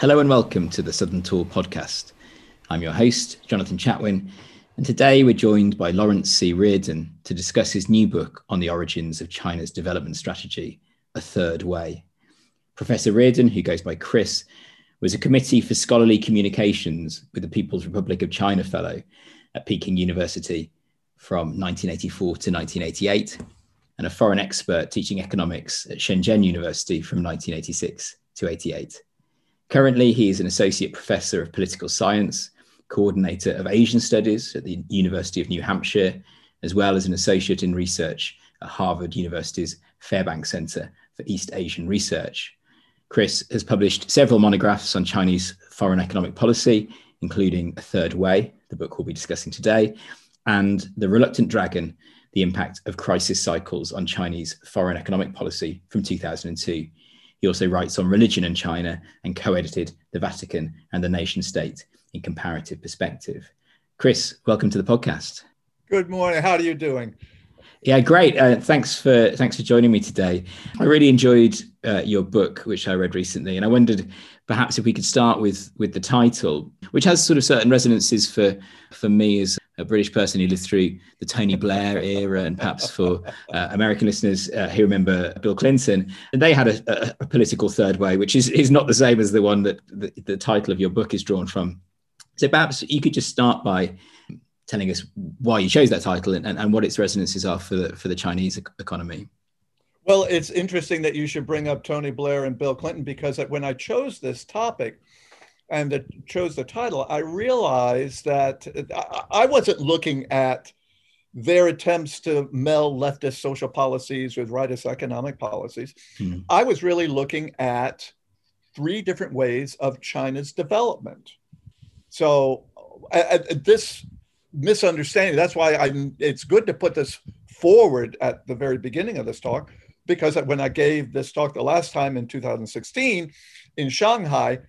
Hello and welcome to the Southern Tour podcast. I'm your host, Jonathan Chatwin, and today we're joined by Lawrence C. Reardon to discuss his new book on the origins of China's development strategy, A Third Way. Professor Reardon, who goes by Chris, was a Committee for Scholarly Communications with the People's Republic of China Fellow at Peking University from 1984 to 1988, and a foreign expert teaching economics at Shenzhen University from 1986 to 88. Currently, he is an associate professor of political science, coordinator of Asian studies at the University of New Hampshire, as well as an associate in research at Harvard University's Fairbanks Center for East Asian Research. Chris has published several monographs on Chinese foreign economic policy, including A Third Way, the book we'll be discussing today, and The Reluctant Dragon, the impact of crisis cycles on Chinese foreign economic policy from 2002. He also writes on religion in China and co edited The Vatican and the Nation State in Comparative Perspective. Chris, welcome to the podcast. Good morning. How are you doing? Yeah, great. Uh, thanks for thanks for joining me today. I really enjoyed uh, your book, which I read recently, and I wondered perhaps if we could start with with the title, which has sort of certain resonances for for me as a British person who lived through the Tony Blair era, and perhaps for uh, American listeners uh, who remember Bill Clinton. And they had a, a, a, political third way, which is is not the same as the one that the, the title of your book is drawn from. So perhaps you could just start by telling us why you chose that title and, and, and what its resonances are for the, for the Chinese economy. Well, it's interesting that you should bring up Tony Blair and Bill Clinton because when I chose this topic and the, chose the title, I realized that uh, I wasn't looking at their attempts to meld leftist social policies with rightist economic policies. Hmm. I was really looking at three different ways of China's development. So, at, this misunderstanding. That's why I. It's good to put this forward at the very beginning of this talk, because when I gave this talk the last time in 2016 in Shanghai,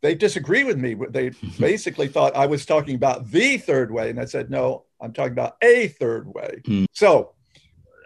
they disagree with me. They basically thought I was talking about the third way, and I said no, I'm talking about a third way. Mm. So,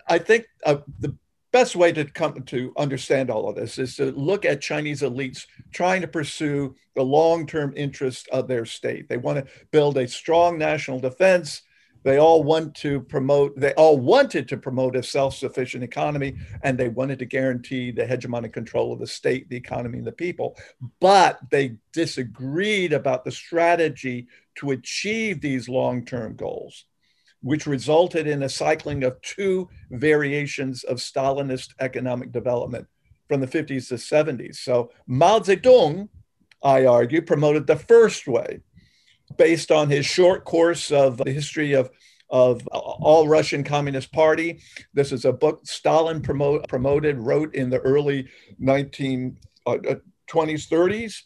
I think uh, the best way to come to understand all of this is to look at Chinese elites trying to pursue the long-term interests of their state. They want to build a strong national defense. They all want to promote, they all wanted to promote a self-sufficient economy, and they wanted to guarantee the hegemonic control of the state, the economy, and the people. But they disagreed about the strategy to achieve these long-term goals which resulted in a cycling of two variations of Stalinist economic development from the 50s to 70s. So Mao Zedong, I argue, promoted the first way based on his short course of the history of of all Russian Communist Party. This is a book Stalin promote, promoted, wrote in the early 1920s, uh, 30s.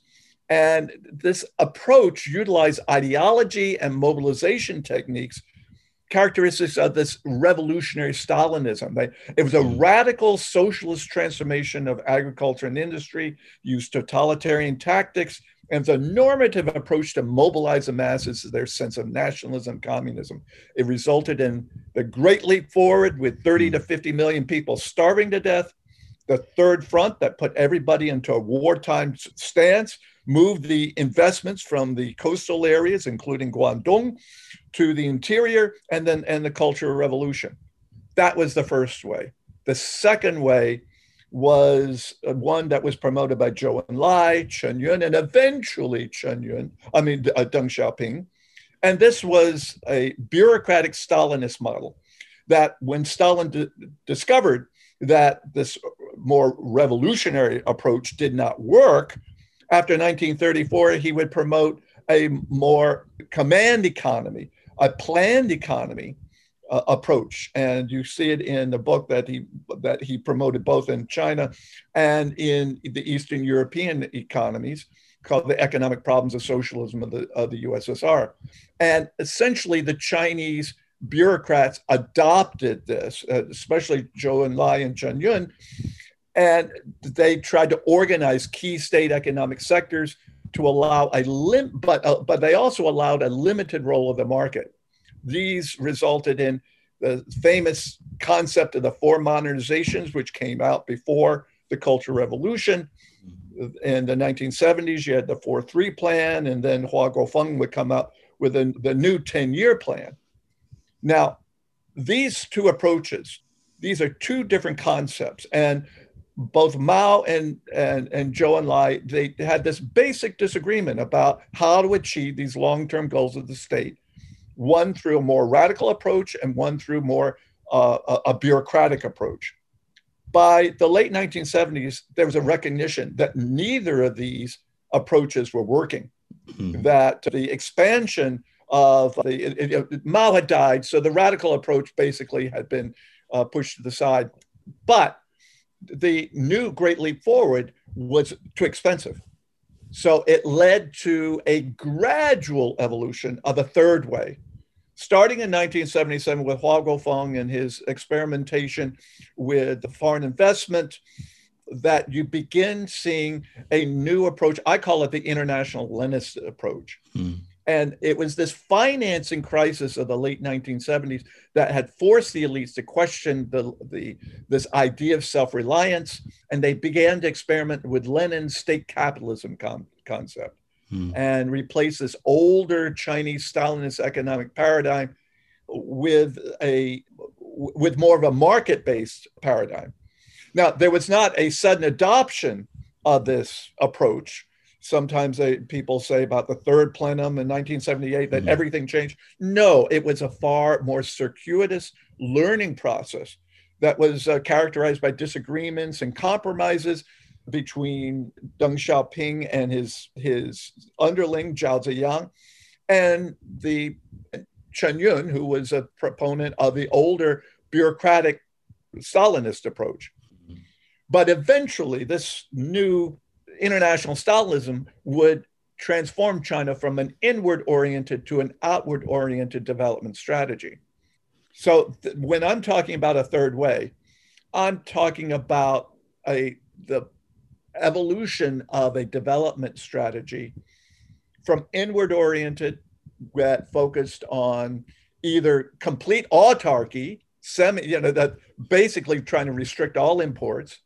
And this approach utilized ideology and mobilization techniques characteristics of this revolutionary Stalinism. It was a radical socialist transformation of agriculture and industry, used totalitarian tactics, and the normative approach to mobilize the masses is their sense of nationalism, communism. It resulted in the Great Leap Forward with 30 hmm. to 50 million people starving to death, the Third Front that put everybody into a wartime stance, moved the investments from the coastal areas, including Guangdong, to the interior, and then and the Cultural Revolution. That was the first way. The second way was one that was promoted by Zhou Enlai, Chen Yun, and eventually Chen Yun, I mean uh, Deng Xiaoping. And this was a bureaucratic Stalinist model that when Stalin d- discovered that this more revolutionary approach did not work, after 1934, he would promote a more command economy, a planned economy uh, approach, and you see it in the book that he that he promoted both in China and in the Eastern European economies, called "The Economic Problems of Socialism of the of the USSR," and essentially the Chinese bureaucrats adopted this, uh, especially Zhou Enlai and Chen Yun, and they tried to organize key state economic sectors to allow a lim- but uh, but they also allowed a limited role of the market. These resulted in the famous concept of the four modernizations, which came out before the Cultural Revolution. Mm-hmm. in the 1970s, you had the 4 3 plan, and then Hua Guofeng would come up with a, the new 10 year plan. Now, these two approaches, these are two different concepts. And both Mao and, and, and Zhou Enlai, they had this basic disagreement about how to achieve these long term goals of the state, one through a more radical approach and one through more uh, a, a bureaucratic approach. By the late 1970s, there was a recognition that neither of these approaches were working, mm-hmm. that the expansion of the it, it, Mao had died, so the radical approach basically had been uh, pushed to the side. But the new Great Leap Forward was too expensive. So it led to a gradual evolution of a third way, starting in 1977 with Hua Guofeng and his experimentation with the foreign investment, that you begin seeing a new approach. I call it the international Leninist approach. Hmm. And it was this financing crisis of the late 1970s that had forced the elites to question the, the, this idea of self reliance. And they began to experiment with Lenin's state capitalism con- concept hmm. and replace this older Chinese Stalinist economic paradigm with a with more of a market-based paradigm. Now, there was not a sudden adoption of this approach. Sometimes they, people say about the third plenum in 1978 that mm-hmm. everything changed. No, it was a far more circuitous learning process that was uh, characterized by disagreements and compromises between Deng Xiaoping and his his underling Zhao Ziyang, and the Chen Yun, who was a proponent of the older bureaucratic Stalinist approach. But eventually, this new international Stalinism would transform China from an inward oriented to an outward oriented development strategy. So, th- when I'm talking about a third way, I'm talking about a the evolution of a development strategy from inward oriented that uh, focused on either complete autarky, semi, you know, that basically trying to restrict all imports,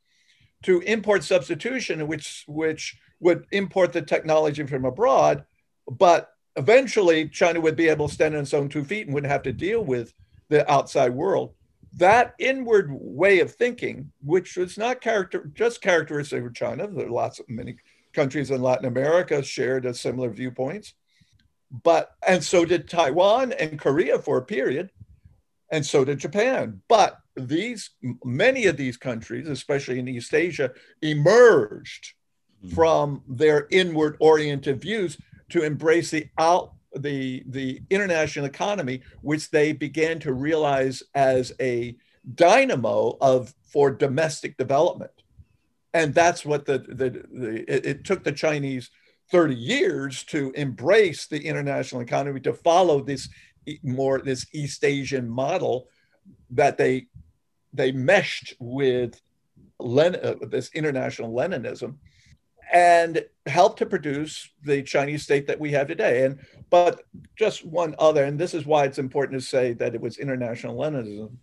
to import substitution, which which would import the technology from abroad, but eventually China would be able to stand on its own two feet and wouldn't have to deal with the outside world. That inward way of thinking, which was not character just characteristic of China, there are lots of many countries in Latin America shared a similar viewpoints but and so did Taiwan and Korea for a period, and so did Japan. But these many of these countries, especially in East Asia, emerged mm-hmm. from their inward oriented views to embrace the out the the international economy, which they began to realize as a dynamo of for domestic development. And that's what the the, the it, it took the Chinese 30 years to embrace the international economy, to follow this more this East Asian model that they they meshed with Len, uh, this international Leninism and helped to produce the Chinese state that we have today. And but just one other, and this is why it's important to say that it was international Leninism,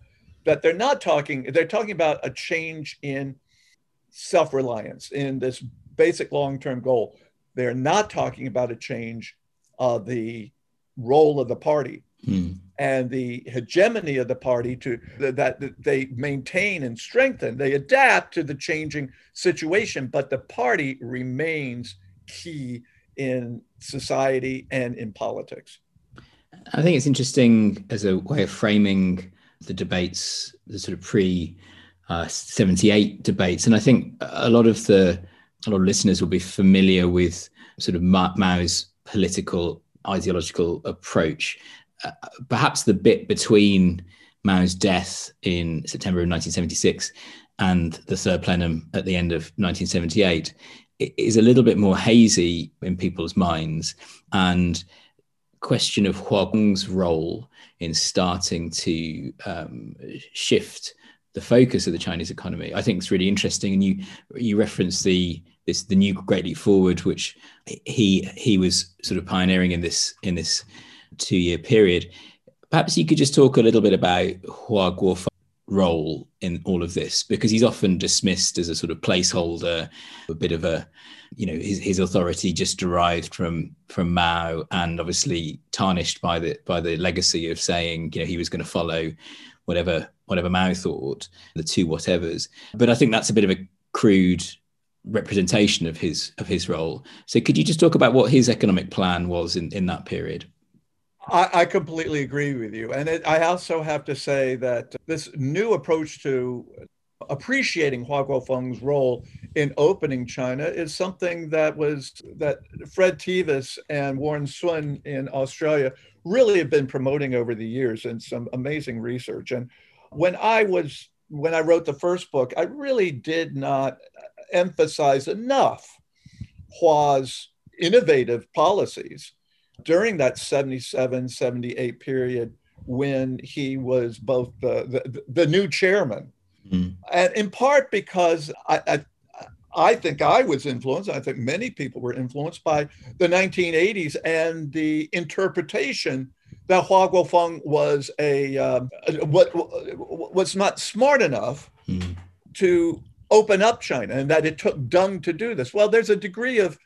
that they're not talking, they're talking about a change in self-reliance, in this basic long-term goal. They're not talking about a change of the role of the party hmm. And the hegemony of the party to that, they maintain and strengthen. They adapt to the changing situation, but the party remains key in society and in politics. I think it's interesting as a way of framing the debates, the sort of pre uh, 78 debates. And I think a lot of the a lot of listeners will be familiar with sort of Mao's political ideological approach. Perhaps the bit between Mao's death in September of 1976 and the third plenum at the end of 1978 is a little bit more hazy in people's minds and question of Hua Guofeng's role in starting to um, shift the focus of the Chinese economy. I think it's really interesting, and you you reference the this the new Great Leap Forward, which he he was sort of pioneering in this in this two year period. Perhaps you could just talk a little bit about Hua Guofeng role in all of this because he's often dismissed as a sort of placeholder, a bit of a, you know, his, his authority just derived from from Mao and obviously tarnished by the by the legacy of saying, you know, he was going to follow whatever whatever Mao thought, the two whatevers. But I think that's a bit of a crude representation of his of his role. So could you just talk about what his economic plan was in, in that period? I, I completely agree with you. And it, I also have to say that this new approach to appreciating Hua Guofeng's role in opening China is something that was that Fred Teiwes and Warren Sun in Australia really have been promoting over the years and some amazing research. And when I was when I wrote the first book, I really did not emphasize enough Hua's innovative policies during that 77, 78 period when he was both the, the, the new chairman. Mm. And in part because I, I, I think I was influenced, I think many people were influenced by the 1980s and the interpretation that Hua Guofeng was a uh, what was not smart enough mm. to open up China and that it took Deng to do this. Well, there's a degree of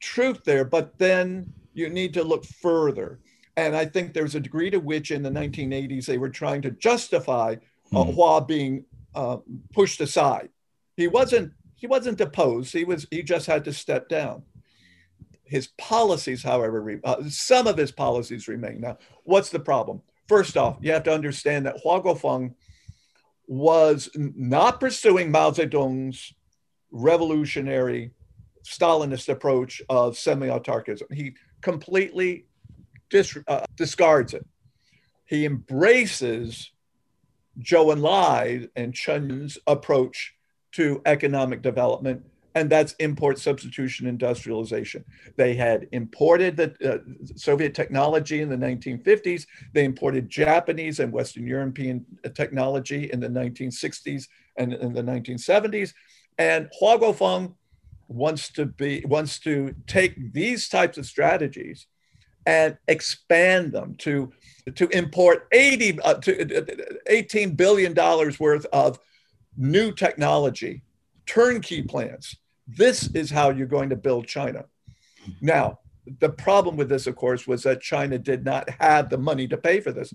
truth there, but then you need to look further. And I think there's a degree to which in the 1980s they were trying to justify uh, hmm. Hua being uh, pushed aside. He wasn't he wasn't deposed. He was he just had to step down. His policies, however, re, uh, some of his policies remain. Now, what's the problem? First off, you have to understand that Hua Guofeng was not pursuing Mao Zedong's revolutionary Stalinist approach of semi-autarchism. He completely dis, uh, discards it. He embraces Zhou Enlai and Chen approach to economic development, and that's import substitution industrialization. They had imported the uh, Soviet technology in the 1950s. They imported Japanese and Western European technology in the 1960s and in the 1970s. And Hua Guofeng wants to be wants to take these types of strategies and expand them to to import 80 uh, to uh, uh, uh, 18 billion dollars worth of new technology turnkey plants. This is how you're going to build china. Now the problem with this of course was that china did not have the money to pay for this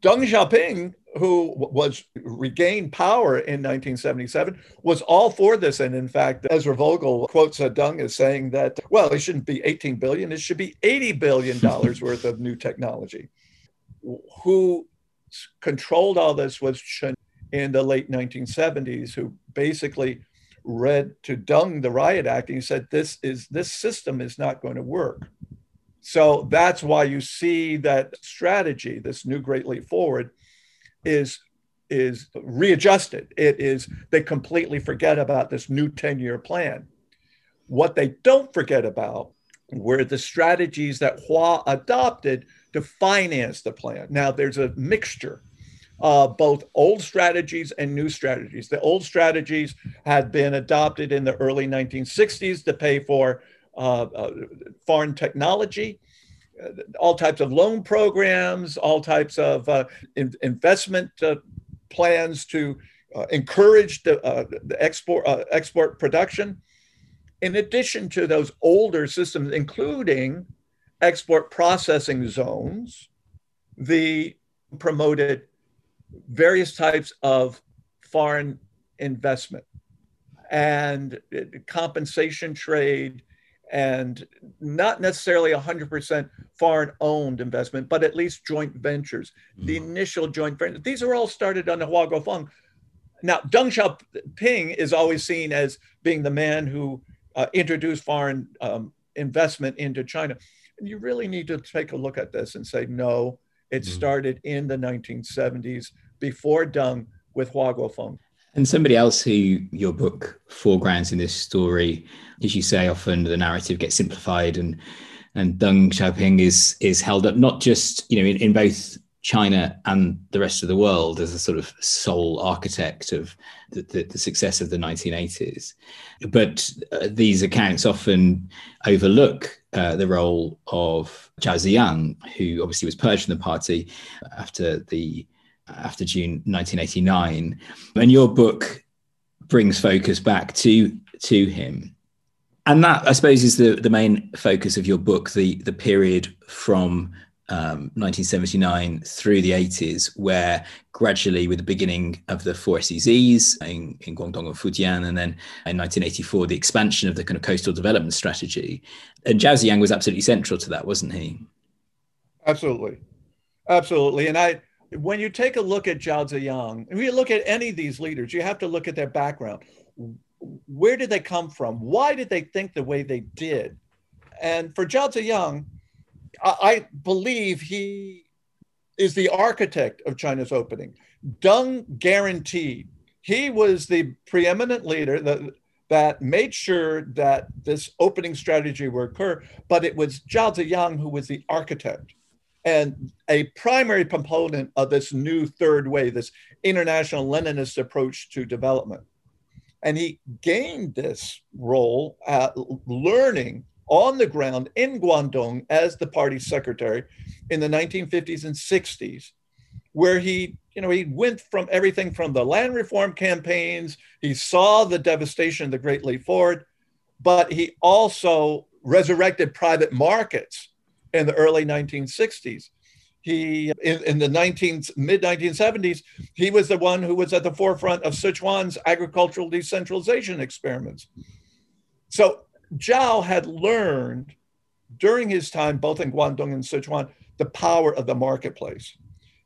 deng xiaoping who was regained power in 1977, was all for this. And in fact, Ezra Vogel quotes Deng as saying that, well, it shouldn't be 18 billion, it should be 80 billion dollars worth of new technology. Who controlled all this was Chen in the late 1970s, who basically read to Deng the riot act and he said, this is this system is not going to work. So that's why you see that strategy, this new Great Leap Forward, is is readjusted. It is they completely forget about this new 10-year plan. What they don't forget about were the strategies that Hua adopted to finance the plan. Now there's a mixture of both old strategies and new strategies. The old strategies had been adopted in the early 1960s to pay for foreign technology all types of loan programs, all types of uh, in, investment uh, plans to uh, encourage the, uh, the export uh, export production. In addition to those older systems, including export processing zones, the promoted various types of foreign investment and uh, compensation trade and not necessarily 100% foreign owned investment, but at least joint ventures. Mm-hmm. The initial joint ventures, these are all started under Hua Guofeng. Now, Deng Xiaoping is always seen as being the man who uh, introduced foreign um, investment into China. And you really need to take a look at this and say, no, it mm-hmm. started in the 1970s before Deng with Hua Guofeng. And somebody else who your book foregrounds in this story, as you say, often the narrative gets simplified and and Deng Xiaoping is is held up not just you know in, in both China and the rest of the world as a sort of sole architect of the, the, the success of the 1980s. But uh, these accounts often overlook uh, the role of Zhao Ziyang, who obviously was purged from the party after the after June 1989. And your book brings focus back to to him. And that, I suppose, is the, the main focus of your book, the, the period from um, 1979 through the 80s, where gradually, with the beginning of the four SEZs in, in Guangdong and Fujian, and then in 1984, the expansion of the kind of coastal development strategy. And Zhao Ziyang was absolutely central to that, wasn't he? Absolutely. Absolutely. And I, when you take a look at Zhao Ziyang, if you look at any of these leaders, you have to look at their background. Where did they come from? Why did they think the way they did? And for Zhao Ziyang, I believe he is the architect of China's opening. Deng guaranteed. He was the preeminent leader that, that made sure that this opening strategy would occur, but it was Zhao Ziyang who was the architect and a primary component of this new third way, this international Leninist approach to development. And he gained this role at learning on the ground in Guangdong as the party secretary in the 1950s and 60s, where he, you know, he went from everything from the land reform campaigns, he saw the devastation of the Great Leap Forward, but he also resurrected private markets in the early 1960s. He, in, in the 19, mid 1970s, he was the one who was at the forefront of Sichuan's agricultural decentralization experiments. So Zhao had learned during his time, both in Guangdong and Sichuan, the power of the marketplace.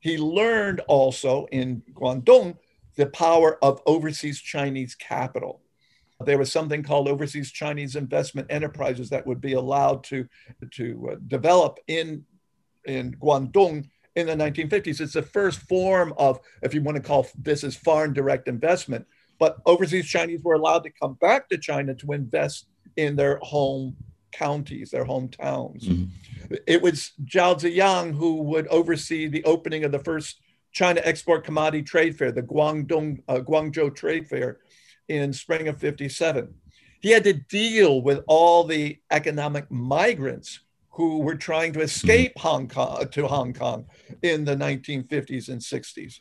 He learned also in Guangdong the power of overseas Chinese capital. There was something called overseas Chinese investment enterprises that would be allowed to, to uh, develop in, in Guangdong in the 1950s. It's the first form of, if you want to call this as foreign direct investment, but overseas Chinese were allowed to come back to China to invest in their home counties, their hometowns. Mm-hmm. It was Zhao Ziyang who would oversee the opening of the first China Export Commodity Trade Fair, the Guangdong, uh, Guangzhou Trade Fair in spring of 57. He had to deal with all the economic migrants who were trying to escape mm-hmm. Hong Kong to Hong Kong in the 1950s and 60s.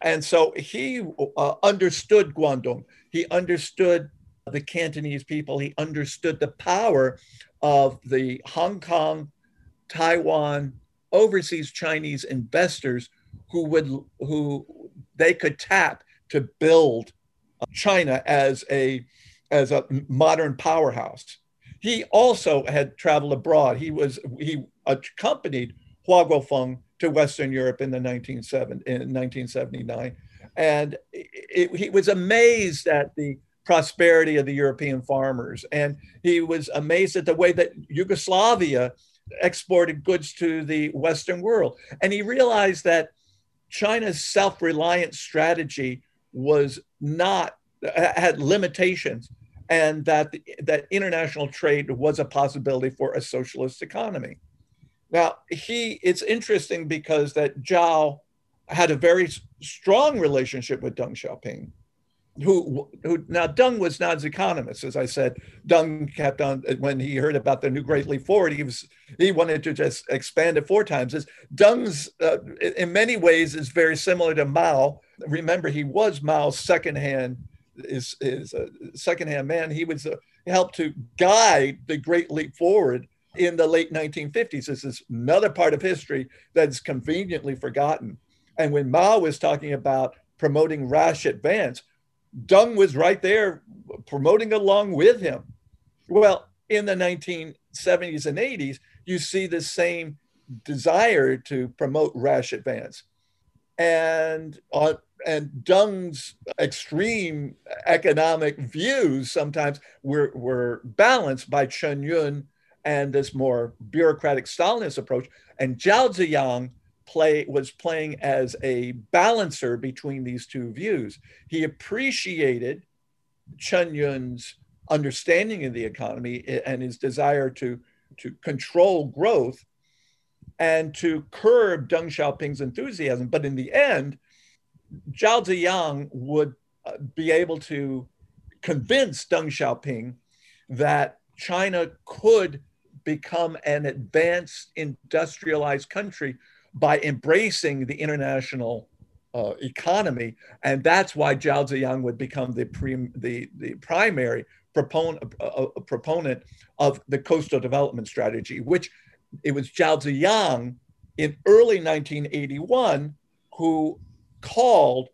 And so he uh, understood Guangdong. He understood the Cantonese people. He understood the power of the Hong Kong, Taiwan, overseas Chinese investors who would who they could tap to build China as a as a modern powerhouse. He also had traveled abroad. He was he accompanied Hua Guofeng to Western Europe in the 1970, in 1979, and it, it, he was amazed at the prosperity of the European farmers. And he was amazed at the way that Yugoslavia exported goods to the Western world. And he realized that China's self reliant strategy was not, had limitations, and that, that international trade was a possibility for a socialist economy. Now, he, it's interesting because that Zhao had a very strong relationship with Deng Xiaoping who, who now Deng was not an economist, as I said. Deng kept on when he heard about the new Great Leap Forward, he was he wanted to just expand it four times. As Deng's uh, in many ways is very similar to Mao. Remember, he was Mao's second hand is is a second hand man. He was uh, helped to guide the Great Leap Forward in the late 1950s. This is another part of history that's conveniently forgotten. And when Mao was talking about promoting rash advance, Deng was right there promoting along with him. Well, in the 1970s and 80s, you see the same desire to promote rash advance. And uh, and Deng's extreme economic views sometimes were, were balanced by Chen Yun and this more bureaucratic Stalinist approach. And Zhao Ziyang play was playing as a balancer between these two views. He appreciated Chen Yun's understanding of the economy and his desire to, to control growth and to curb Deng Xiaoping's enthusiasm. But in the end, Zhao Ziyang would uh, be able to convince Deng Xiaoping that China could become an advanced industrialized country by embracing the international uh, economy, and that's why Zhao Ziyang would become the the, the primary uh, uh, proponent of the coastal development strategy, which it was Zhao Ziyang in early 1981 who called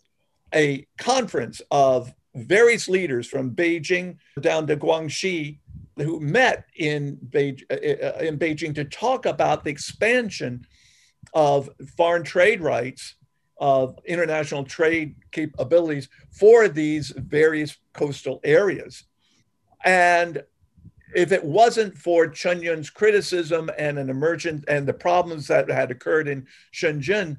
a conference of various leaders from Beijing down to Guangxi who met in, Beijing, uh, uh, in Beijing to talk about the expansion of foreign trade rights, of international trade capabilities for these various coastal areas. And if it wasn't for Chen Yun's criticism and an emergent and the problems that had occurred in Shenzhen,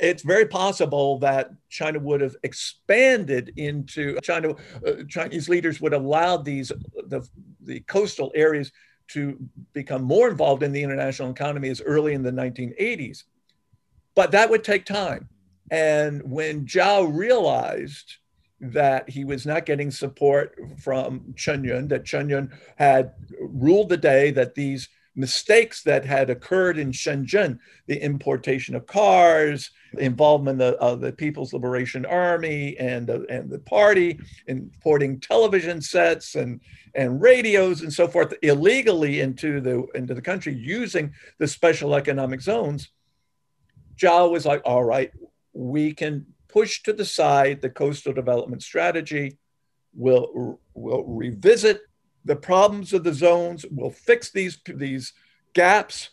it's very possible that China would have expanded into China. Uh, Chinese leaders would allow these the, the coastal areas to become more involved in the international economy as early in the 1980s. But that would take time. And when Zhao realized that he was not getting support from Chen Yun, that Chen Yun had ruled the day that these mistakes that had occurred in Shenzhen, the importation of cars, involvement of, of the People's Liberation Army and, uh, and the party, importing television sets and, and radios and so forth illegally into the, into the country using the special economic zones, Zhao was like, all right, we can push to the side the coastal development strategy. We'll, we'll revisit the problems of the zones. We'll fix these, these gaps.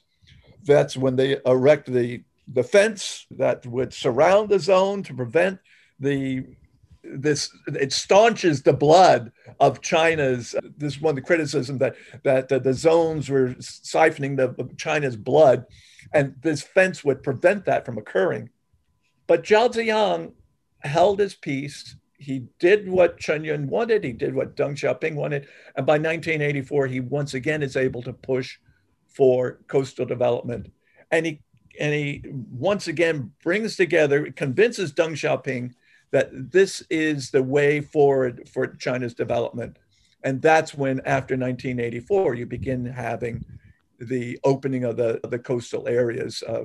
That's when they erect the, the fence that would surround the zone to prevent the this it staunches the blood of China's. This is one of the criticism that that the, the zones were siphoning the China's blood, and this fence would prevent that from occurring. But Zhao Ziyang held his peace he did what Chen Yun wanted, he did what Deng Xiaoping wanted, and by 1984, he once again is able to push for coastal development. And he and he once again brings together, convinces Deng Xiaoping that this is the way forward for China's development. And that's when, after 1984, you begin having the opening of the, the coastal areas uh,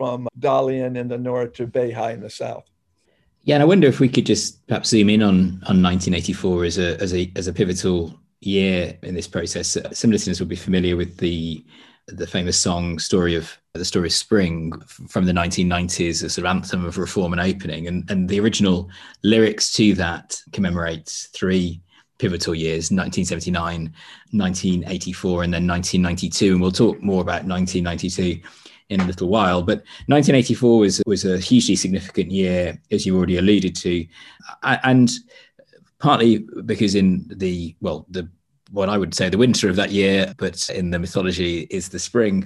from Dalian in the north to Beihai in the south. Yeah, and I wonder if we could just perhaps zoom in on on 1984 as a as a as a pivotal year in this process. Uh, some listeners will be familiar with the the famous song "Story of the Story of Spring" from the 1990s, a sort of anthem of reform and opening, and and the original lyrics to that commemorates three pivotal years 1979 1984 and then 1992 and we'll talk more about 1992 in a little while. But 1984 was was a hugely significant year, as you already alluded to, and partly because in the well the what I would say the winter of that year, but in the mythology is the spring.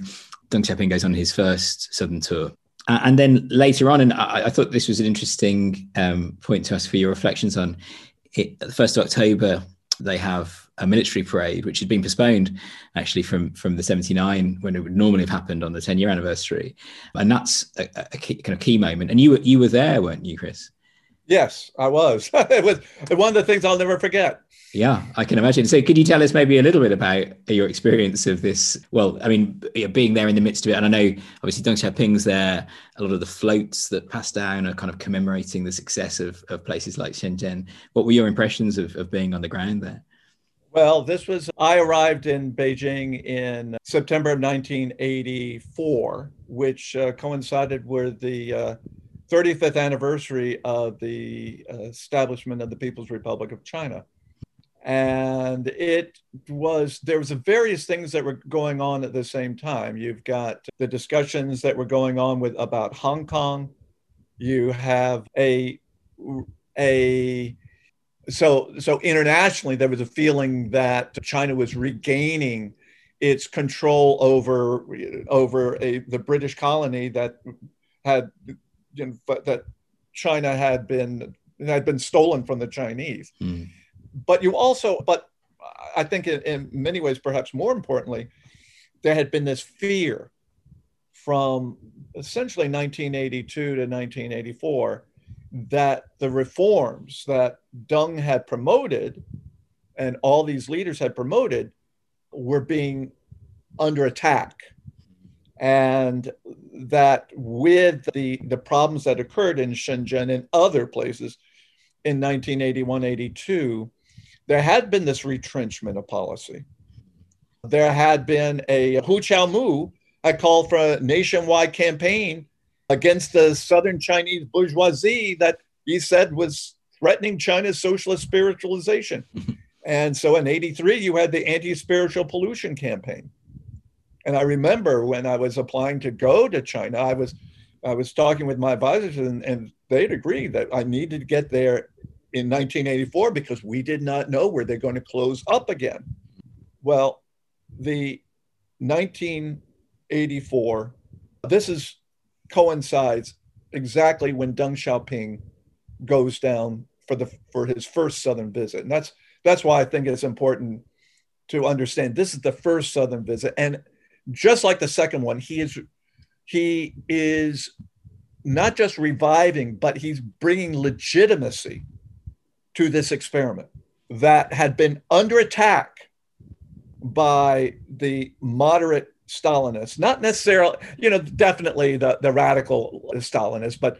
Deng Xiaoping goes on his first southern tour. And then later on, and I, I thought this was an interesting um, point to ask for your reflections on it. The first of October, they have a military parade, which had been postponed actually from from the 79 when it would normally have happened on the 10 year anniversary. And that's a, a key, kind of key moment. And you were, you were there, weren't you, Chris? Yes, I was. it was one of the things I'll never forget. Yeah, I can imagine. So, could you tell us maybe a little bit about your experience of this? Well, I mean, being there in the midst of it, and I know obviously Deng Xiaoping's there. A lot of the floats that pass down are kind of commemorating the success of, of places like Shenzhen. What were your impressions of, of being on the ground there? Well, this was, I arrived in Beijing in September of 1984, which uh, coincided with the uh, 35th anniversary of the establishment of the People's Republic of China. And it was, there was various things that were going on at the same time. You've got the discussions that were going on with about Hong Kong. You have a, a so so internationally there was a feeling that China was regaining its control over over a, the British colony that had you know, that China had been had been stolen from the Chinese. Mm. But you also, but I think in, in many ways, perhaps more importantly, there had been this fear from essentially 1982 to 1984 that the reforms that Deng had promoted and all these leaders had promoted were being under attack. And that with the, the problems that occurred in Shenzhen and other places in 1981 82, there had been this retrenchment of policy. There had been a Hu Qiaomu had called for a nationwide campaign against the southern Chinese bourgeoisie that he said was threatening China's socialist spiritualization. and so in 83, you had the anti spiritual pollution campaign. And I remember when I was applying to go to China, I was I was talking with my advisors and, and they'd agree that I needed to get there in 1984 because we did not know where they're going to close up again. Well, the 1984, this is coincides exactly when Deng Xiaoping goes down for the for his first southern visit. And that's that's why I think it's important to understand this is the first southern visit and just like the second one, he is he is not just reviving, but he's bringing legitimacy to this experiment that had been under attack by the moderate Stalinists, not necessarily, you know, definitely the, the radical Stalinists, but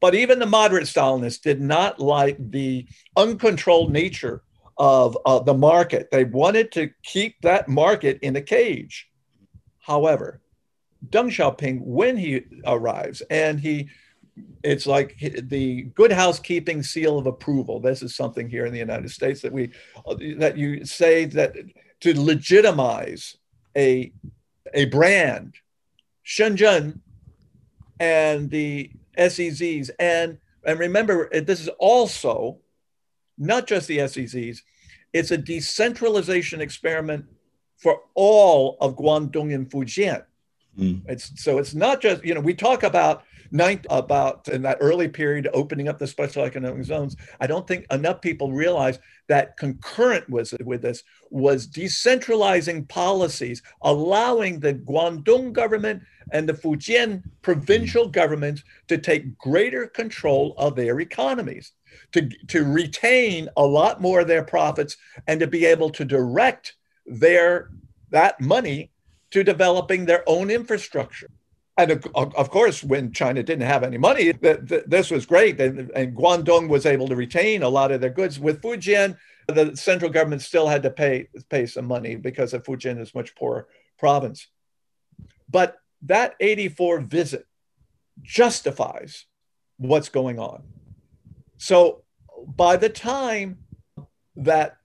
but even the moderate Stalinists did not like the uncontrolled nature of, of the market. They wanted to keep that market in a cage. However, Deng Xiaoping, when he arrives and he, it's like the good housekeeping seal of approval. This is something here in the United States that we, that you say that to legitimize a, a brand, Shenzhen and the SEZs. And, and remember, this is also not just the SEZs, it's a decentralization experiment for all of Guangdong and Fujian. Mm. It's so it's not just you know we talk about ninth about in that early period opening up the special economic zones. I don't think enough people realize that concurrent with with this was decentralizing policies, allowing the Guangdong government and the Fujian provincial mm. governments to take greater control of their economies, to, to retain a lot more of their profits, and to be able to direct their that money to developing their own infrastructure. And of, course, when China didn't have any money, th- th- this was great. And, and Guangdong was able to retain a lot of their goods. With Fujian, the central government still had to pay, pay some money because of Fujian is much poorer province. But that 84 visit justifies what's going on. So by the time that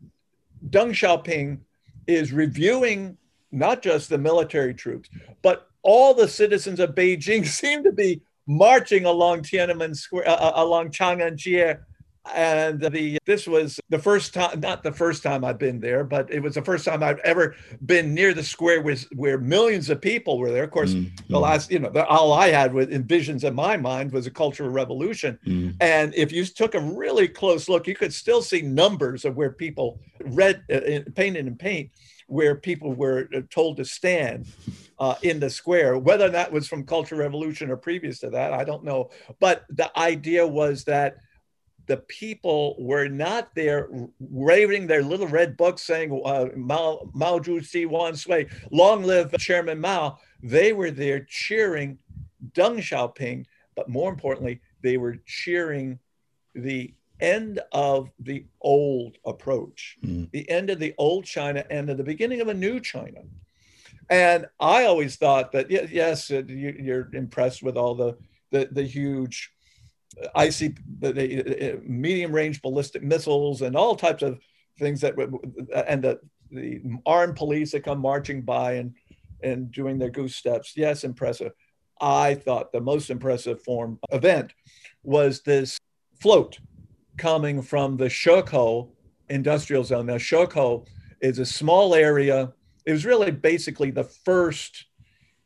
Deng Xiaoping is reviewing not just the military troops, but all the citizens of Beijing seem to be marching along Tiananmen Square, uh, uh along Chang'an Jie. and the this was the first time not the first time i've been there but it was the first time i've ever been near the square with, where millions of people were there of course mm-hmm. the last you know the, all i had with in visions in my mind was a cultural revolution mm-hmm. and if you took a really close look you could still see numbers of where people read uh, painted in paint where people were uh, told to stand uh, in the square. Whether that was from Cultural Revolution or previous to that, I don't know. But the idea was that the people were not there waving their little red books saying uh, Mao, Mao Zedong Wan Sui, long live Chairman Mao. They were there cheering Deng Xiaoping, but more importantly, they were cheering the end of the old approach, mm. the end of the old China and the beginning of a new China. And I always thought that yes, uh, you're impressed with all the the, the huge IC, the, the uh, medium range ballistic missiles and all types of things that and the the armed police that come marching by and and doing their goose steps. Yes, impressive. I thought the most impressive form event was this float coming from the Shekou industrial zone. Now, Shekou is a small area. It was really basically the first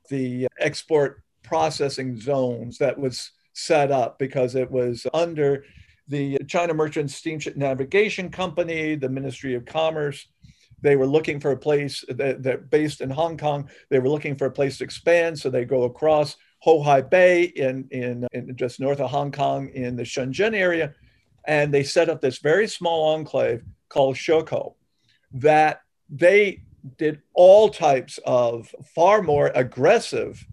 the uh, export processing zones that was set up because it was under the China Merchant Steamship Navigation Company, the Ministry of Commerce. They were looking for a place that, that based in Hong Kong. They were looking for a place to expand, so they go across Ho-Hai Bay in, in, in just north of Hong Kong in the Shenzhen area and they set up this very small enclave called Shekou that they did all types of far more aggressive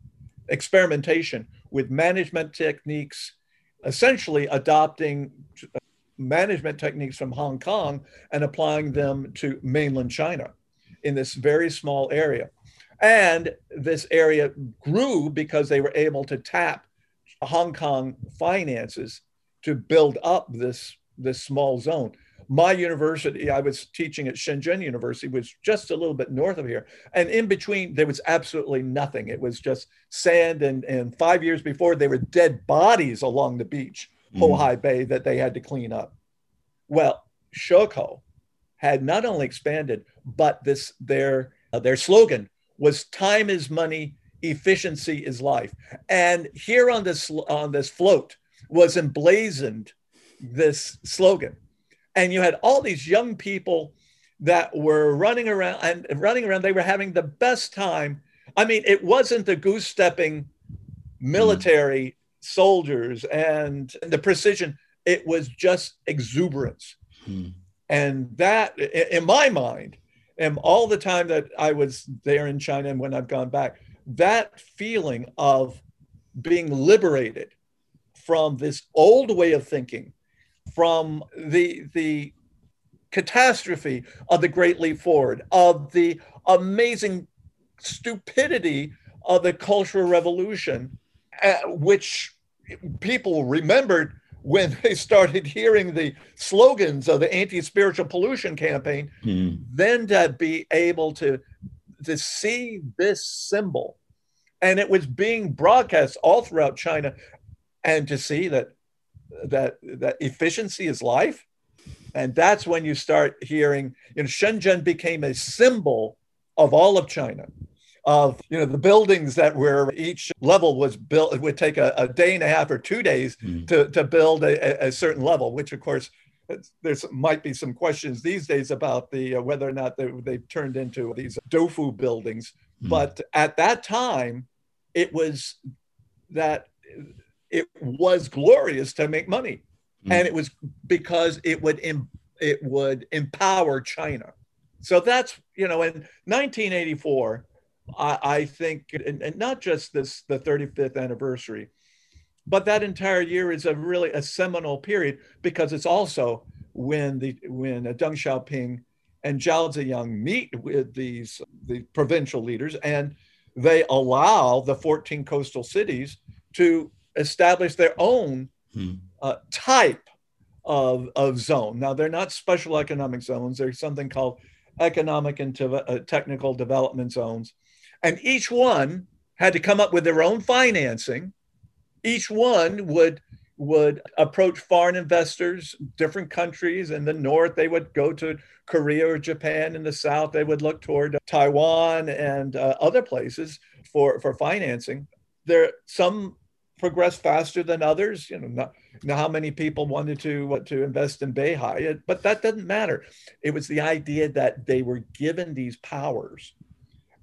experimentation with management techniques, essentially adopting uh, management techniques from Hong Kong and applying them to mainland China in this very small area. And this area grew because they were able to tap Hong Kong finances to build up this, this small zone. My university, I was teaching at Shenzhen University, was just a little bit north of here. And in between, there was absolutely nothing. It was just sand. And, and five years before, there were dead bodies along the beach, mm. Bohai Bay, that they had to clean up. Well, Shekou had not only expanded, but this their uh, their slogan was time is money, efficiency is life. And here on this on this float was emblazoned this slogan. And you had all these young people that were running around and running around. They were having the best time. I mean, it wasn't the goose stepping military mm. soldiers and the precision, it was just exuberance. Mm. And that, in my mind, and all the time that I was there in China and when I've gone back, that feeling of being liberated from this old way of thinking, from the the catastrophe of the Great Leap Forward, of the amazing stupidity of the Cultural Revolution, uh, which people remembered when they started hearing the slogans of the anti-spiritual pollution campaign, mm. then to be able to to see this symbol, and it was being broadcast all throughout China, and to see that that that efficiency is life, and that's when you start hearing. You know, Shenzhen became a symbol of all of China of you know the buildings that were each level was built it would take a, a day and a half or two days mm. to, to build a, a, certain level which of course there's might be some questions these days about the uh, whether or not they, they've turned into these dofu buildings mm. but at that time it was that it was glorious to make money mm. and it was because it would Im- it would empower china so that's you know in 1984 I, I think, and, and, not just this the 35th anniversary, but that entire year is a really a seminal period because it's also when the when Deng Xiaoping and Zhao Ziyang meet with these the provincial leaders and they allow the 14 coastal cities to establish their own hmm. uh, type of, of zone. Now, they're not special economic zones. they're something called economic and te- uh, technical development zones. And each one had to come up with their own financing. Each one would would approach foreign investors, different countries. In the north, they would go to Korea or Japan. In the south, they would look toward Taiwan and uh, other places for, for financing. There, some progressed faster than others. You know, not, how many people wanted to to invest in Beihai, but that doesn't matter. It was the idea that they were given these powers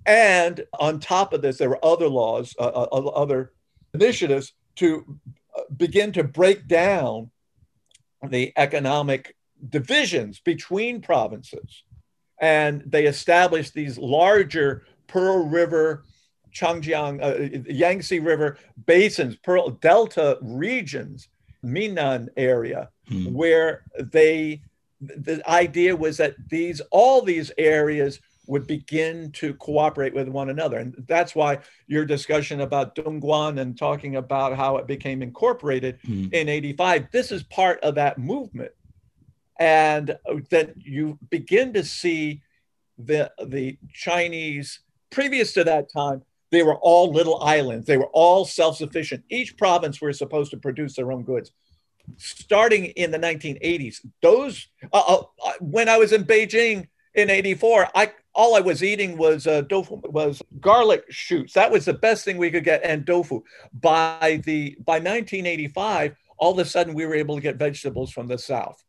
and on top of this, there were other laws, uh, uh, other initiatives to uh, begin to break down the economic divisions between provinces. And they established these larger Pearl River, Changjiang, uh, Yangtze River basins, Pearl Delta regions, Minnan area, hmm. where they, the idea was that these, all these areas would begin to cooperate with one another. And that's why your discussion about Dongguan and talking about how it became incorporated mm. in 85, this is part of that movement. And that you begin to see the, the Chinese, previous to that time, they were all little islands. They were all self sufficient. Each province were supposed to produce their own goods. Starting in the 1980s, those, uh, uh, uh, when I was in Beijing in 84, I, all I was eating was uh, tofu, was garlic shoots. That was the best thing we could get, and tofu. By the by 1985, all of a sudden we were able to get vegetables from the south,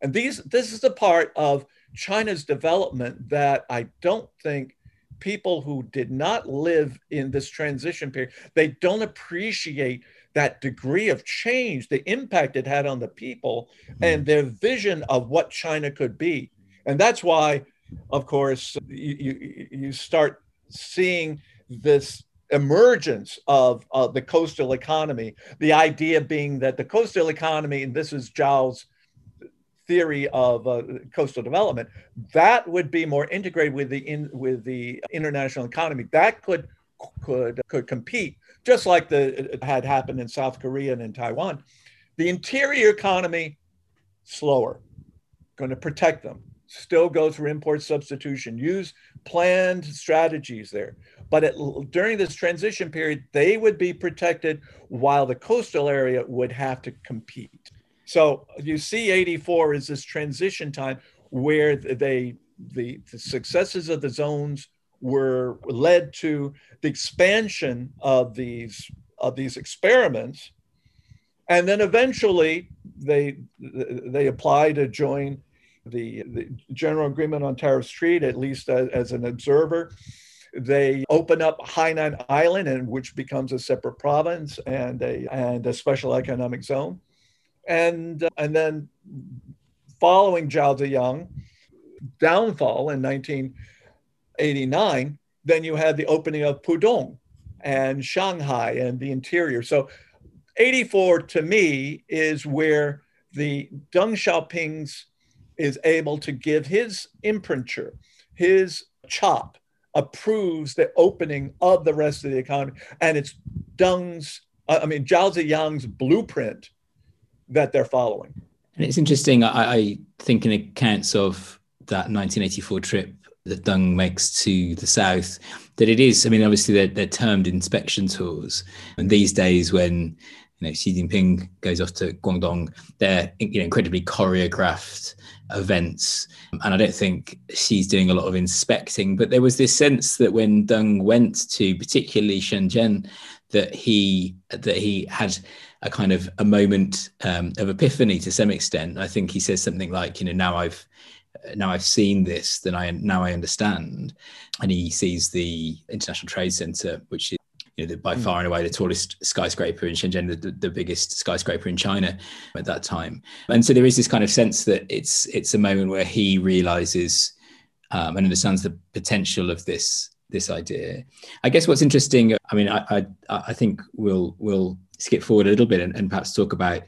and these this is the part of China's development that I don't think people who did not live in this transition period they don't appreciate that degree of change, the impact it had on the people, hmm. and their vision of what China could be, and that's why of course, you, you, you start seeing this emergence of, of the coastal economy, the idea being that the coastal economy, and this is Zhao's theory of uh, coastal development, that would be more integrated with the in, with the international economy. That could could could compete just like the it had happened in South Korea and in Taiwan. The interior economy slower, going to protect them. Still go through import substitution. Use planned strategies there. But during this transition period, they would be protected while the coastal area would have to compete. So you see 84 is this transition time where they the, the successes of the zones were led to the expansion of these of these experiments. And then eventually they they apply to join the, the general agreement on tariffs trade at least as, as an observer. They open up hainan island and which becomes a separate province and a and a special economic zone and uh, and then following Zhao Ziyang downfall in 1989, then you had the opening of Pudong and Shanghai and the interior. So 84 to me is where the Deng Xiaoping's is able to give his imprinture, his chop, approves the opening of the rest of the economy. And it's Deng's, I mean, Zhao Ziyang's blueprint that they're following. And it's interesting. I, I think in accounts of that 1984 trip that Deng makes to the south, that it is. I mean, obviously they're, they're termed inspection tours, and these days when you know Xi Jinping goes off to Guangdong, they're you know incredibly choreographed events, and I don't think she's doing a lot of inspecting. But there was this sense that when Deng went to particularly Shenzhen, that he that he had a kind of a moment um, of epiphany to some extent. I think he says something like, you know, now I've now I've seen this, then I now I understand. And he sees the International Trade Center, which is you know, the, by hmm. far and away the tallest skyscraper in Shenzhen, the, the, biggest skyscraper in China at that time. And so there is this kind of sense that it's it's a moment where he realizes um, and understands the potential of this this idea. I guess what's interesting, I mean, I I, I think we'll we'll skip forward a little bit and, and perhaps talk about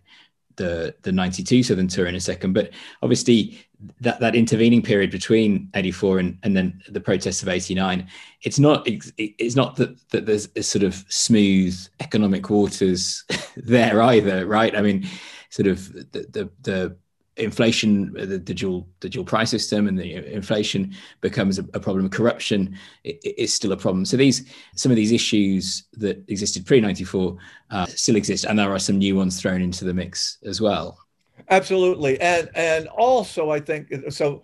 the the 92 southern tour in a second but obviously that that intervening period between 84 and, and then the protests of 89 it's not it's not that, that there's a sort of smooth economic waters there either right? I mean sort of the the, the inflation, the, the, dual the dual price system, and the inflation becomes a, a problem. Corruption is still a problem. So these some of these issues that existed pre ninety four uh, still exist, and there are some new ones thrown into the mix as well. Absolutely, and and also I think so.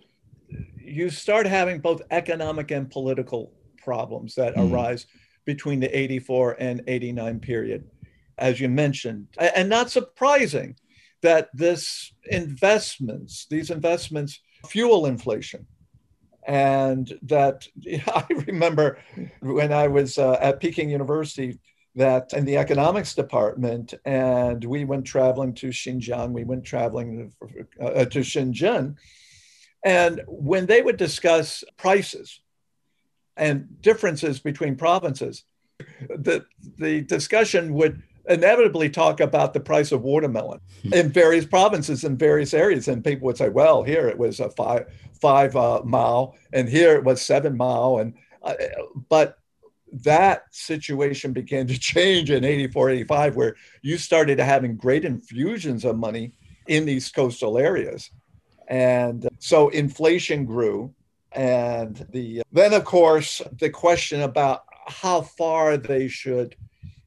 You start having both economic and political problems that mm. arise between the 84 and 89 period, as you mentioned, and not surprising that this investments, these investments fuel inflation. And that I remember when I was uh, at Peking University, that in the economics department, and we went traveling to Xinjiang, we went traveling uh, to Shenzhen. And when they would discuss prices and differences between provinces, the, the discussion would inevitably talk about the price of watermelon hmm. in various provinces in various areas and people would say well here it was a five five uh, mao and here it was seven mao and uh, but that situation began to change in 84 85 where you started having great infusions of money in these coastal areas and so inflation grew and the then of course the question about how far they should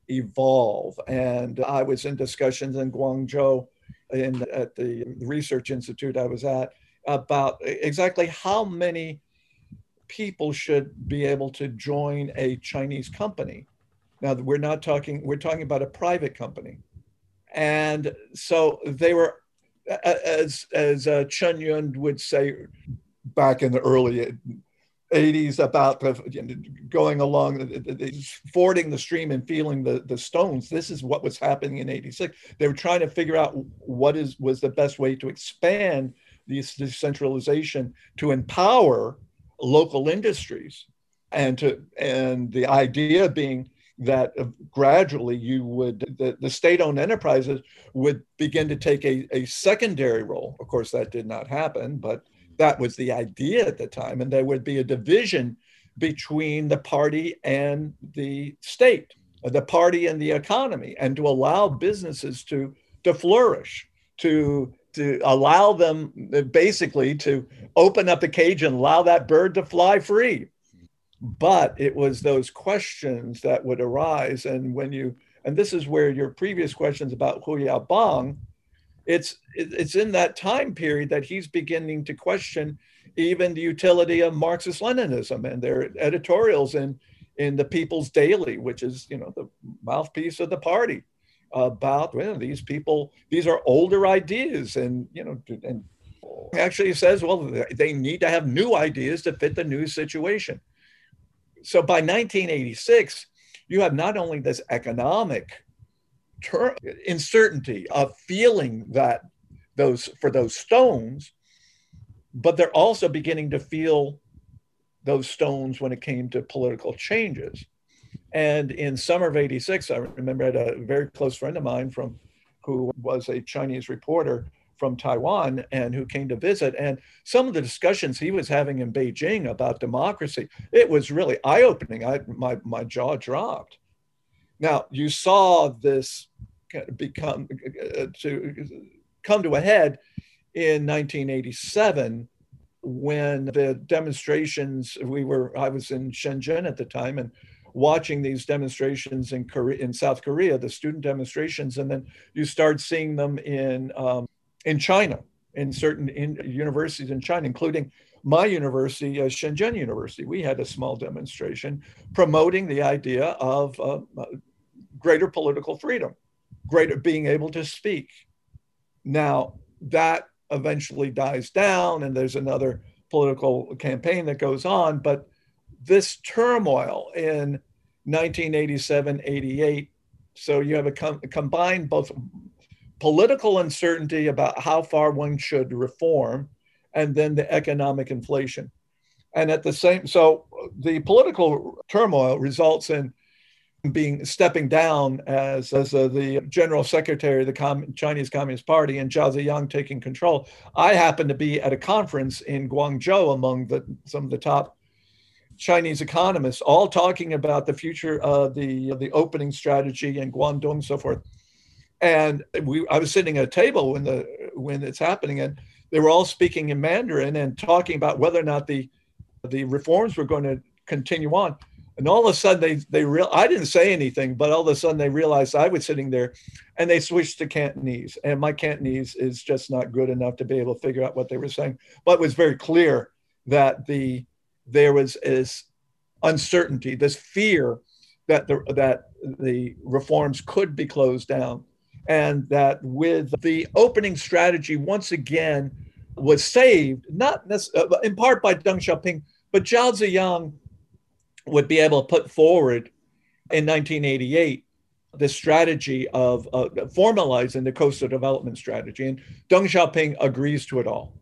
evolve. And I was in discussions in Guangzhou in, at the research institute I was at about exactly how many people should be able to join a Chinese company. Now we're not talking, we're talking about a private company. And so they were, as, as uh, Chen Yun would say back in the early 80s about going along, fording the stream and feeling the, the stones. This is what was happening in 86. They were trying to figure out what is was the best way to expand this decentralization to empower local industries and to and the idea being that uh, gradually you would the, the state-owned enterprises would begin to take a, a secondary role of course that did not happen but that was the idea at the time and there would be a division between the party and the state the party and the economy and to allow businesses to to flourish to to allow them uh, basically to open up the cage and allow that bird to fly free. But it was those questions that would arise and when you and this is where your previous questions about Hu Yaobang it's it's in that time period that he's beginning to question even the utility of Marxist Leninism and their editorials in in the People's Daily, which is you know the mouthpiece of the party, about well, these people these are older ideas and you know and actually says well they need to have new ideas to fit the new situation. So by 1986, you have not only this economic ter- uncertainty of feeling that those for those stones, but they're also beginning to feel those stones when it came to political changes. And in summer of 86, I remember I had a very close friend of mine from who was a Chinese reporter from Taiwan and who came to visit. And some of the discussions he was having in Beijing about democracy, it was really eye opening. I, my, my jaw dropped. Now, you saw this become uh, to come to a head in 1987 when the demonstrations we were i was in shenzhen at the time and watching these demonstrations in Korea, in South Korea, the student demonstrations, and then you start seeing them in um, in China, in certain in universities in China, including my university, uh, Shenzhen University. We had a small demonstration promoting the idea of uh, uh, greater political freedom, greater being able to speak. Now, that eventually dies down, and there's another political campaign that goes on. But this turmoil in 1987 88, so you have a com- combined both political uncertainty about how far one should reform, and then the economic inflation. And at the same, so the political turmoil results in being stepping down as, as uh, the general secretary of the Com- Chinese Communist Party and Zhao Ziyang taking control. I happened to be at a conference in Guangzhou among the, some of the top Chinese economists, all talking about the future of the, the opening strategy in Guangdong and so forth and we I was sitting at a table when the when it's happening, and they were all speaking in Mandarin and talking about whether or not the the reforms were going to continue on. And all of a sudden, they they real I didn't say anything, but all of a sudden they realized I was sitting there, and they switched to Cantonese, and my Cantonese is just not good enough to be able to figure out what they were saying. But it was very clear that the there was this uncertainty, this fear that the that the reforms could be closed down and that with the opening strategy once again was saved, not uh, in part by Deng Xiaoping, but Zhao Ziyang would be able to put forward in 1988 the strategy of uh, formalizing the coastal development strategy. And Deng Xiaoping agrees to it all.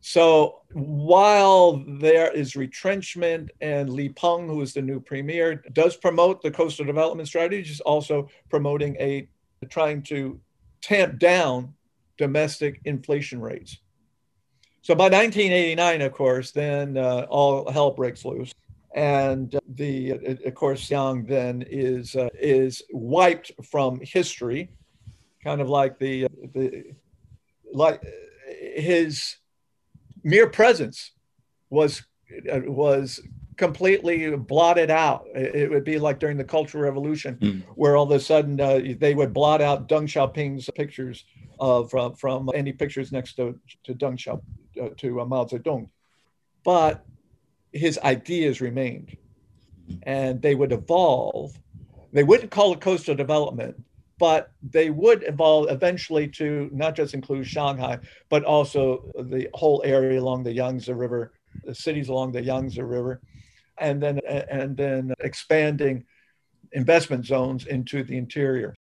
So while there is retrenchment and Li Peng, who is the new premier, does promote the coastal development strategy, is also promoting a trying to tamp down domestic inflation rates. So by 1989, of course, then uh, all hell breaks loose. And uh, the, uh, of course, Yang then is, uh, is wiped from history, kind of like the, uh, the, like his mere presence was, uh, was completely blotted out. It would be like during the Cultural Revolution, mm. where all of a sudden uh, they would blot out Deng Xiaoping's pictures of from, from any pictures next to to Deng Xiao uh, to uh, Mao Zedong, but his ideas remained, and they would evolve. They wouldn't call it coastal development, but they would evolve eventually to not just include Shanghai, but also the whole area along the Yangtze River, the cities along the Yangtze River and then and then expanding investment zones into the interior.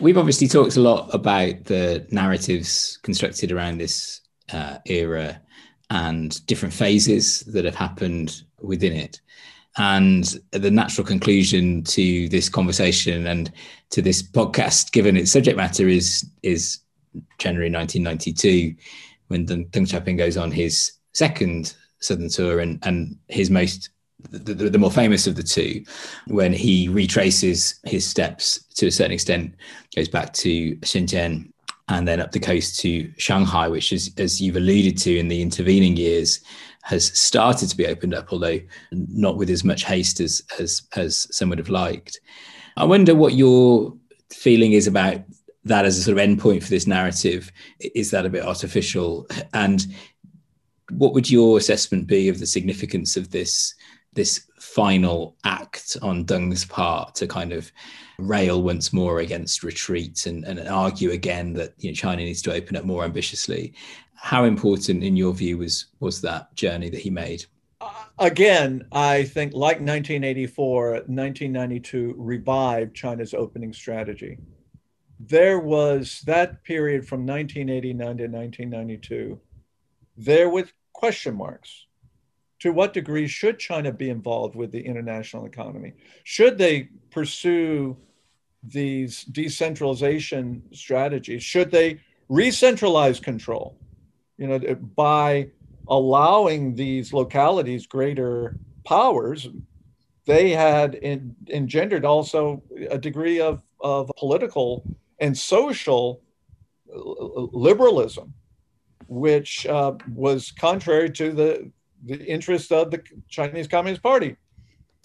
We've obviously talked a lot about the narratives constructed around this uh, era and different phases that have happened within it. And the natural conclusion to this conversation and to this podcast, given its subject matter, is is January 1992, when Deng Xiaoping goes on his second Southern tour and, and his most the, the, the, more famous of the two, when he retraces his steps to a certain extent, goes back to Shenzhen and then up the coast to Shanghai, which is, as you've alluded to in the intervening years, has started to be opened up, although not with as much haste as as, as some would have liked. I wonder what your feeling is about that as a sort of endpoint for this narrative. Is that a bit artificial? And what would your assessment be of the significance of this this final act on Deng's part to kind of rail once more against retreat and, and argue again that you know, China needs to open up more ambitiously. How important, in your view, was was that journey that he made? Uh, again, I think like 1984, 1992 revived China's opening strategy. There was that period from 1989 to 1992. There was question marks. To what degree should China be involved with the international economy? Should they pursue these decentralization strategies? Should they re-centralize control? You know, by allowing these localities greater powers, they had in, engendered also a degree of, of political and social liberalism, which uh, was contrary to the, the interest of the Chinese Communist Party.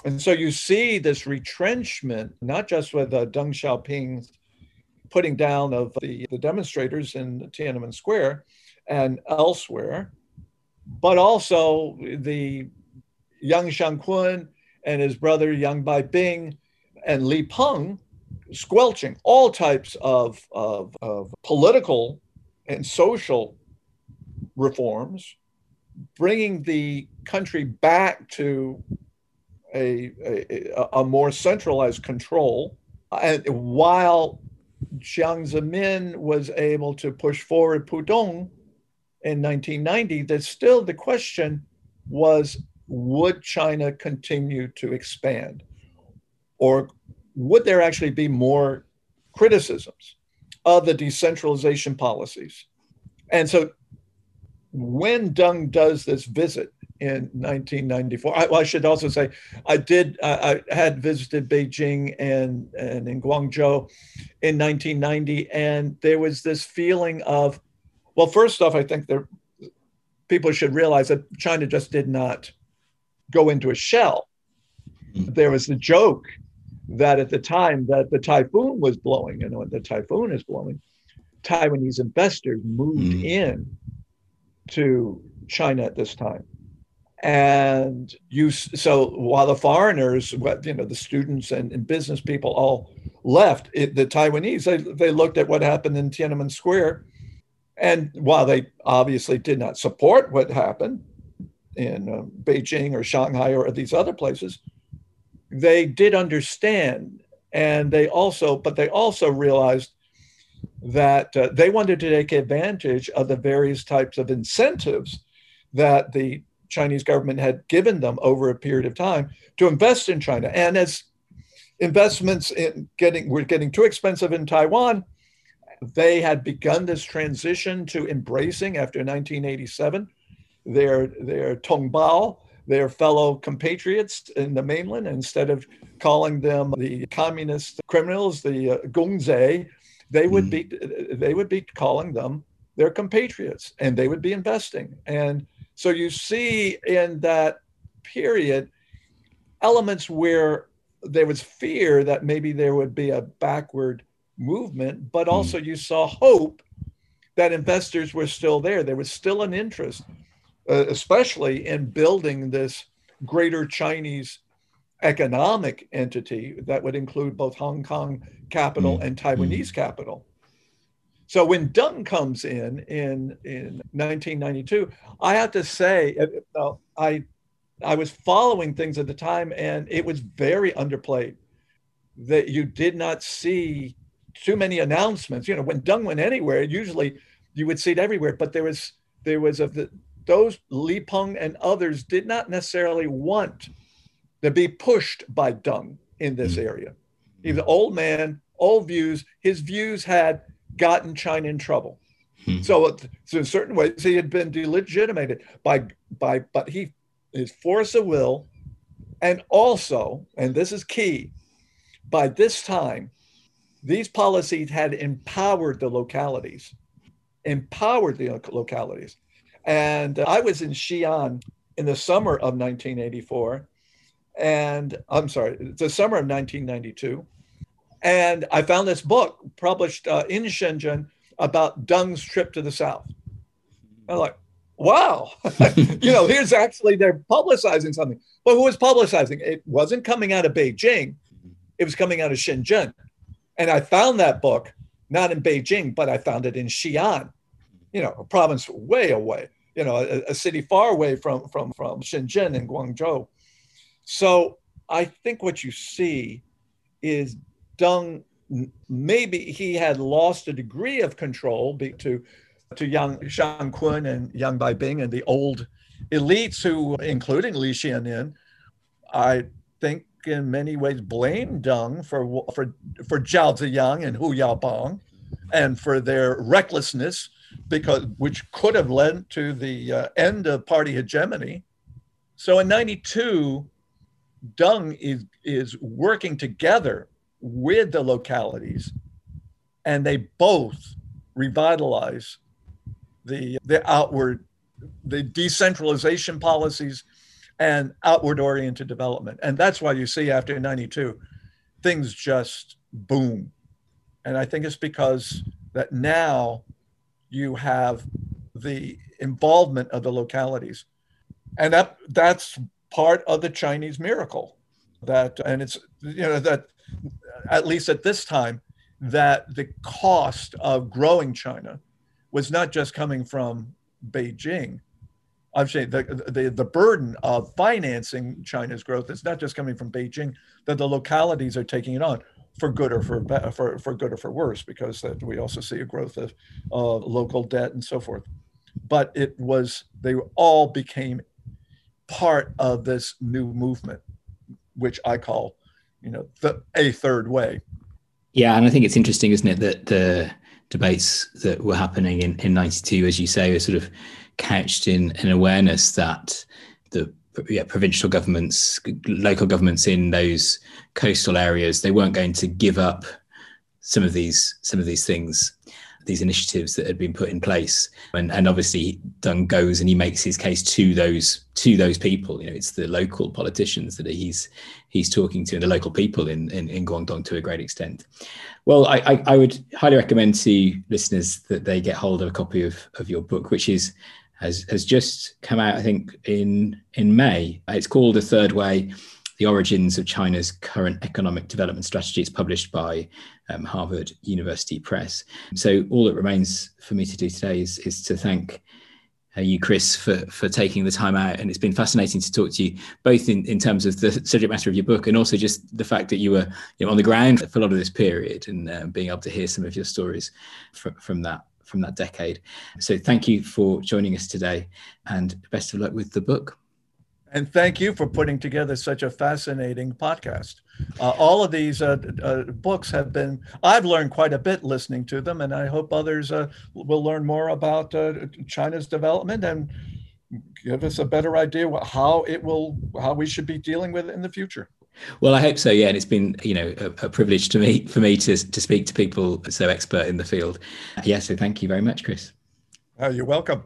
And so you see this retrenchment, not just with uh, Deng Xiaoping's putting down of the, the demonstrators in Tiananmen Square and elsewhere, but also the Yang Shangkun and his brother Yang Baibing and Li Peng squelching all types of, of, of political and social reforms, bringing the country back to a, a, a more centralized control. And while Jiang Zemin was able to push forward Pudong in 1990, that still the question was would China continue to expand? Or would there actually be more criticisms of the decentralization policies? And so when Deng does this visit in 1994, I, well, I should also say I did, I, I had visited Beijing and, and in Guangzhou in 1990, and there was this feeling of, well, first off, I think there, people should realize that China just did not go into a shell. Mm-hmm. There was the joke that at the time that the typhoon was blowing, and when the typhoon is blowing, Taiwanese investors moved mm. in to China at this time. And you, so while the foreigners, you know, the students and, and business people all left, it, the Taiwanese, they, they looked at what happened in Tiananmen Square. And while they obviously did not support what happened in uh, Beijing or Shanghai or these other places, they did understand. And they also, but they also realized that uh, they wanted to take advantage of the various types of incentives that the Chinese government had given them over a period of time to invest in China. And as investments in getting were getting too expensive in Taiwan, they had begun this transition to embracing after 1987 their their Tongbao, their fellow compatriots in the mainland, instead of calling them the communist criminals, the uh, Gongzei, they would mm. be they would be calling them their compatriots, and they would be investing. And so you see in that period elements where there was fear that maybe there would be a backward movement, but hmm. also you saw hope that investors were still there. There was still an interest, uh, especially in building this greater Chinese economic entity that would include both Hong Kong capital mm. and Taiwanese mm. capital. So when Deng comes in in in 1992, I have to say, uh, I I was following things at the time, and it was very underplayed. That you did not see too many announcements. You know, when Deng went anywhere, usually you would see it everywhere. But there was there was a the, those Li Peng and others did not necessarily want to be pushed by Deng in this mm. area. He's an old man, old views. His views had gotten China in trouble. Hmm. So, so in certain ways, he had been delegitimated by by, but he his force of will, and also, and this is key, by this time, these policies had empowered the localities, empowered the localities. And I was in Xi'an in the summer of 1984, and I'm sorry, the summer of 1992. And I found this book published uh, in Shenzhen about Deng's trip to the South. I'm like, wow, you know, here's actually, they're publicizing something. But who was publicizing? It wasn't coming out of Beijing, it was coming out of Shenzhen. And I found that book not in Beijing, but I found it in Xi'an, you know, a province way away, you know, a, a city far away from, from, from Shenzhen and Guangzhou. So I think what you see is Deng, maybe he had lost a degree of control to, to Yang Shang Kun and Yang Baibing and the old elites who, including Li Xiannian, I think in many ways blame Deng for, for, for Zhao Ziyang and Hu Yaobang and for their recklessness, because which could have led to the uh, end of party hegemony. So in 92, Deng is, is working together with the localities, and they both revitalize the, the outward, the decentralization policies and outward oriented development. And that's why you see after 92, things just boom. And I think it's because that now you have the involvement of the localities. And that that's part of the Chinese miracle. That and it's you know that at least at this time that the cost of growing China was not just coming from Beijing, I'm saying the, the, the burden of financing China's growth is not just coming from Beijing, that the localities are taking it on for good or for, for, for good or for worse, because that we also see a growth of uh, local debt and so forth. But it was, they all became part of this new movement, which I call, you know, the a third way. Yeah, and I think it's interesting, isn't it, that the debates that were happening in, in 92, as you say, are sort of couched in an awareness that the yeah, provincial governments, local governments in those coastal areas, they weren't going to give up some of these some of these things, these initiatives that had been put in place. And and obviously Deng goes and he makes his case to those to those people. You know, it's the local politicians that he's he's talking to and the local people in in, in Guangdong to a great extent. Well, I, I, I would highly recommend to listeners that they get hold of a copy of, of your book, which is has has just come out, I think, in in May. It's called The Third Way: The Origins of China's Current Economic Development Strategy. It's published by um, Harvard University Press. So all that remains for me to do today is is to thank. Uh, you, Chris, for for taking the time out, and it's been fascinating to talk to you, both in, in terms of the subject matter of your book, and also just the fact that you were you know, on the ground for a lot of this period, and uh, being able to hear some of your stories from that from that decade. So thank you for joining us today and best of luck with the book. And thank you for putting together such a fascinating podcast. Uh, all of these uh, uh, books have been, I've learned quite a bit listening to them, and I hope others uh, will learn more about uh, China's development and give us a better idea how it will, how we should be dealing with it in the future. Well, I hope so. Yeah, and it's been you know a, a, privilege to me for me to to speak to people so expert in the field. Yeah, so thank you very much, Chris. Oh, you're welcome.